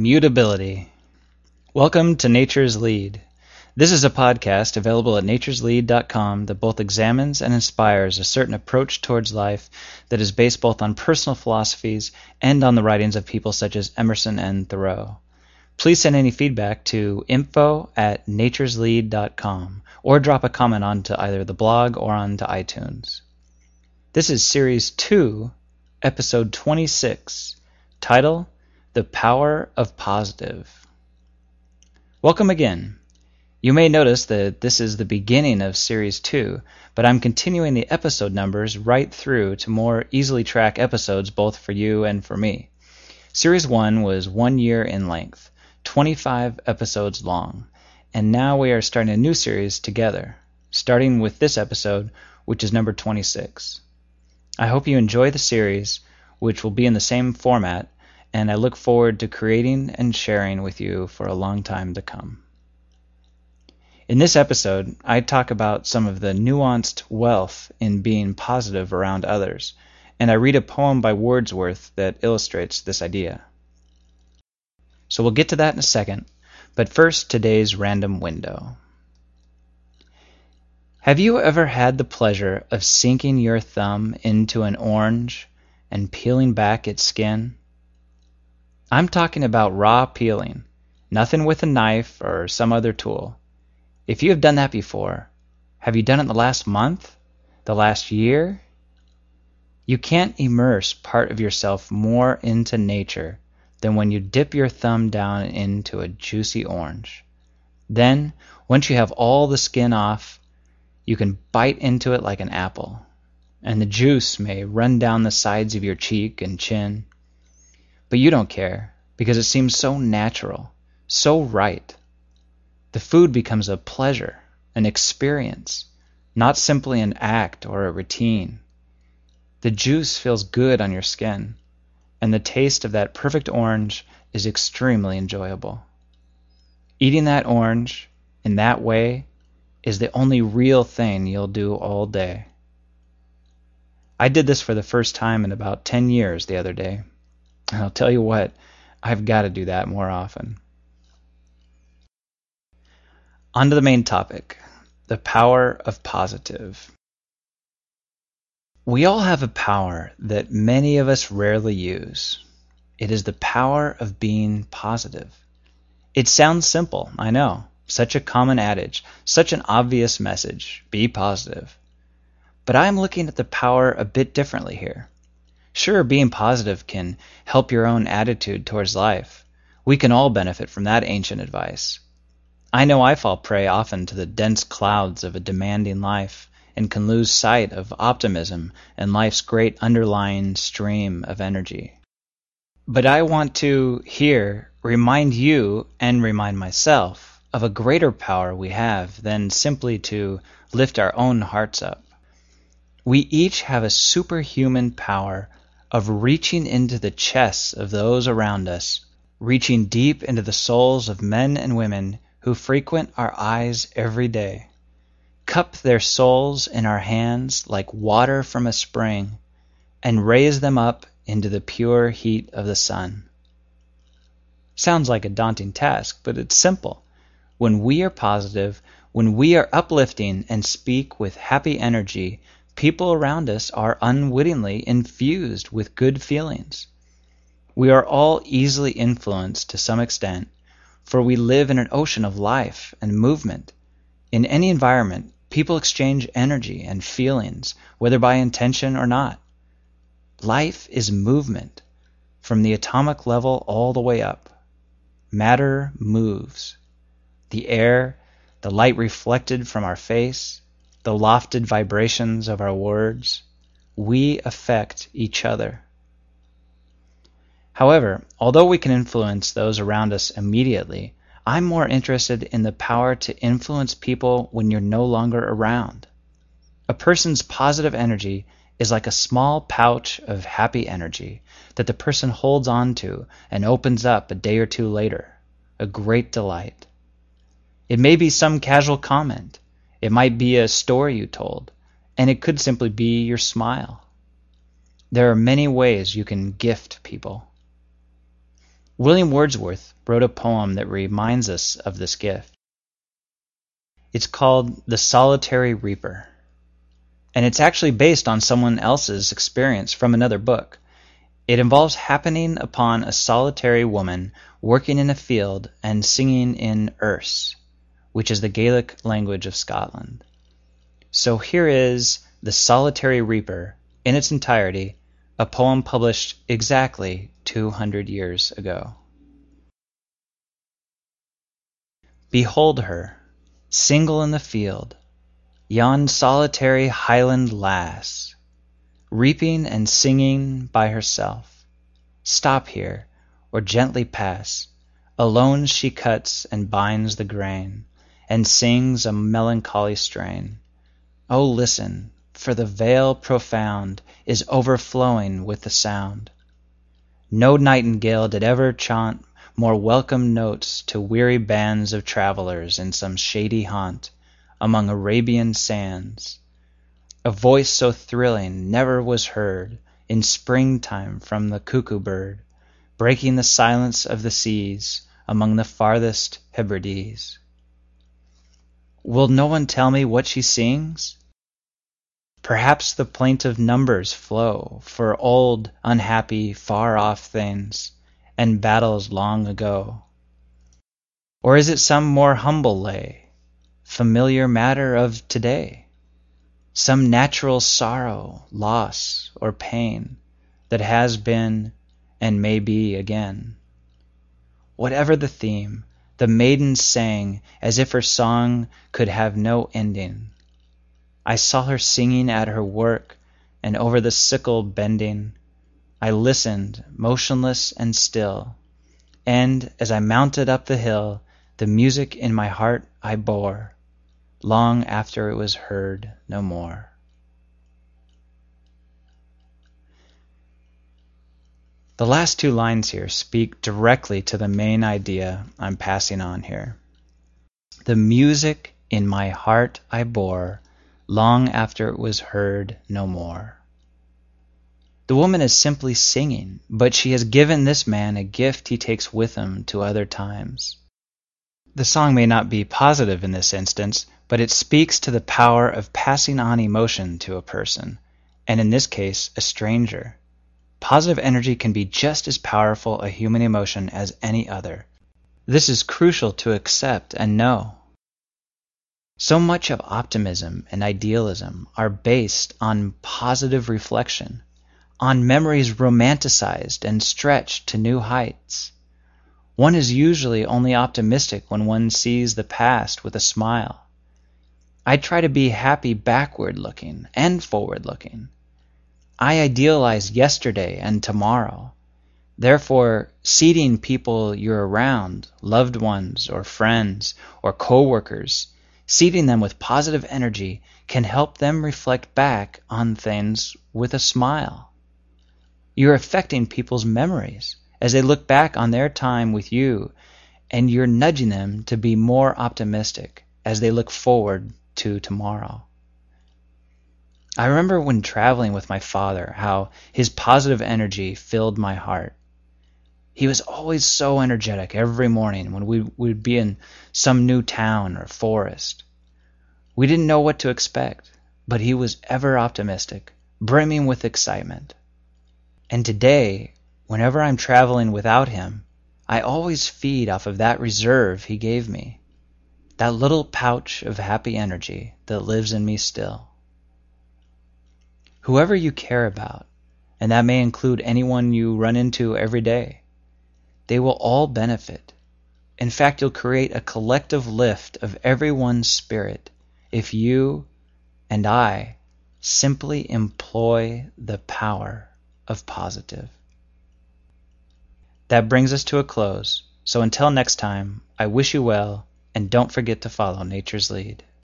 Mutability. Welcome to Nature's Lead. This is a podcast available at natureslead.com that both examines and inspires a certain approach towards life that is based both on personal philosophies and on the writings of people such as Emerson and Thoreau. Please send any feedback to info at natureslead.com or drop a comment onto either the blog or onto iTunes. This is Series 2, Episode 26, title the Power of Positive. Welcome again. You may notice that this is the beginning of Series 2, but I'm continuing the episode numbers right through to more easily track episodes both for you and for me. Series 1 was one year in length, 25 episodes long, and now we are starting a new series together, starting with this episode, which is number 26. I hope you enjoy the series, which will be in the same format and I look forward to creating and sharing with you for a long time to come. In this episode, I talk about some of the nuanced wealth in being positive around others, and I read a poem by Wordsworth that illustrates this idea. So we'll get to that in a second, but first, today's random window. Have you ever had the pleasure of sinking your thumb into an orange and peeling back its skin? I'm talking about raw peeling, nothing with a knife or some other tool. If you have done that before, have you done it the last month? The last year? You can't immerse part of yourself more into nature than when you dip your thumb down into a juicy orange. Then, once you have all the skin off, you can bite into it like an apple, and the juice may run down the sides of your cheek and chin. But you don't care, because it seems so natural, so right. The food becomes a pleasure, an experience, not simply an act or a routine. The juice feels good on your skin, and the taste of that perfect orange is extremely enjoyable. Eating that orange in that way is the only real thing you'll do all day. I did this for the first time in about 10 years the other day. I'll tell you what, I've got to do that more often. On to the main topic the power of positive. We all have a power that many of us rarely use. It is the power of being positive. It sounds simple, I know. Such a common adage, such an obvious message be positive. But I'm looking at the power a bit differently here. Sure, being positive can help your own attitude towards life. We can all benefit from that ancient advice. I know I fall prey often to the dense clouds of a demanding life and can lose sight of optimism and life's great underlying stream of energy. But I want to here remind you and remind myself of a greater power we have than simply to lift our own hearts up. We each have a superhuman power of reaching into the chests of those around us, reaching deep into the souls of men and women who frequent our eyes every day, cup their souls in our hands like water from a spring, and raise them up into the pure heat of the sun. Sounds like a daunting task, but it's simple. When we are positive, when we are uplifting and speak with happy energy, people around us are unwittingly infused with good feelings. We are all easily influenced to some extent, for we live in an ocean of life and movement. In any environment, people exchange energy and feelings, whether by intention or not. Life is movement, from the atomic level all the way up. Matter moves. The air, the light reflected from our face, the lofted vibrations of our words, we affect each other. However, although we can influence those around us immediately, I'm more interested in the power to influence people when you're no longer around. A person's positive energy is like a small pouch of happy energy that the person holds on to and opens up a day or two later. A great delight. It may be some casual comment, it might be a story you told, and it could simply be your smile. There are many ways you can gift people. William Wordsworth wrote a poem that reminds us of this gift. It's called The Solitary Reaper, and it's actually based on someone else's experience from another book. It involves happening upon a solitary woman working in a field and singing in Erse, which is the Gaelic language of Scotland. So here is The Solitary Reaper in its entirety, a poem published exactly 200 years ago. Behold her, single in the field, yon solitary Highland lass, reaping and singing by herself. Stop here, or gently pass. Alone she cuts and binds the grain, and sings a melancholy strain. Oh, listen, for the vale profound is overflowing with the sound. No nightingale did ever chaunt more welcome notes to weary bands of travelers in some shady haunt among Arabian sands. A voice so thrilling never was heard in springtime from the cuckoo bird, breaking the silence of the seas among the farthest Hebrides. Will no one tell me what she sings? Perhaps the plaintive numbers flow For old, unhappy, far off things, And battles long ago. Or is it some more humble lay, Familiar matter of to day? Some natural sorrow, loss, or pain That has been and may be again? Whatever the theme, the maiden sang As if her song could have no ending. I saw her singing at her work, and over the sickle bending. I listened, motionless and still, and, as I mounted up the hill, The music in my heart I bore, long after it was heard no more. The last two lines here speak directly to the main idea I'm passing on here. The music in my heart I bore long after it was heard no more. The woman is simply singing, but she has given this man a gift he takes with him to other times. The song may not be positive in this instance, but it speaks to the power of passing on emotion to a person, and in this case, a stranger. Positive energy can be just as powerful a human emotion as any other. This is crucial to accept and know. So much of optimism and idealism are based on positive reflection, on memories romanticized and stretched to new heights. One is usually only optimistic when one sees the past with a smile. I try to be happy backward looking and forward looking. I idealize yesterday and tomorrow. Therefore, seating people you're around, loved ones or friends or coworkers, Seeding them with positive energy can help them reflect back on things with a smile. You're affecting people's memories as they look back on their time with you, and you're nudging them to be more optimistic as they look forward to tomorrow. I remember when traveling with my father how his positive energy filled my heart. He was always so energetic every morning when we would be in some new town or forest. We didn't know what to expect, but he was ever optimistic, brimming with excitement. And today, whenever I'm traveling without him, I always feed off of that reserve he gave me, that little pouch of happy energy that lives in me still. Whoever you care about, and that may include anyone you run into every day, they will all benefit. In fact, you'll create a collective lift of everyone's spirit if you and I simply employ the power of positive. That brings us to a close. So until next time, I wish you well, and don't forget to follow nature's lead.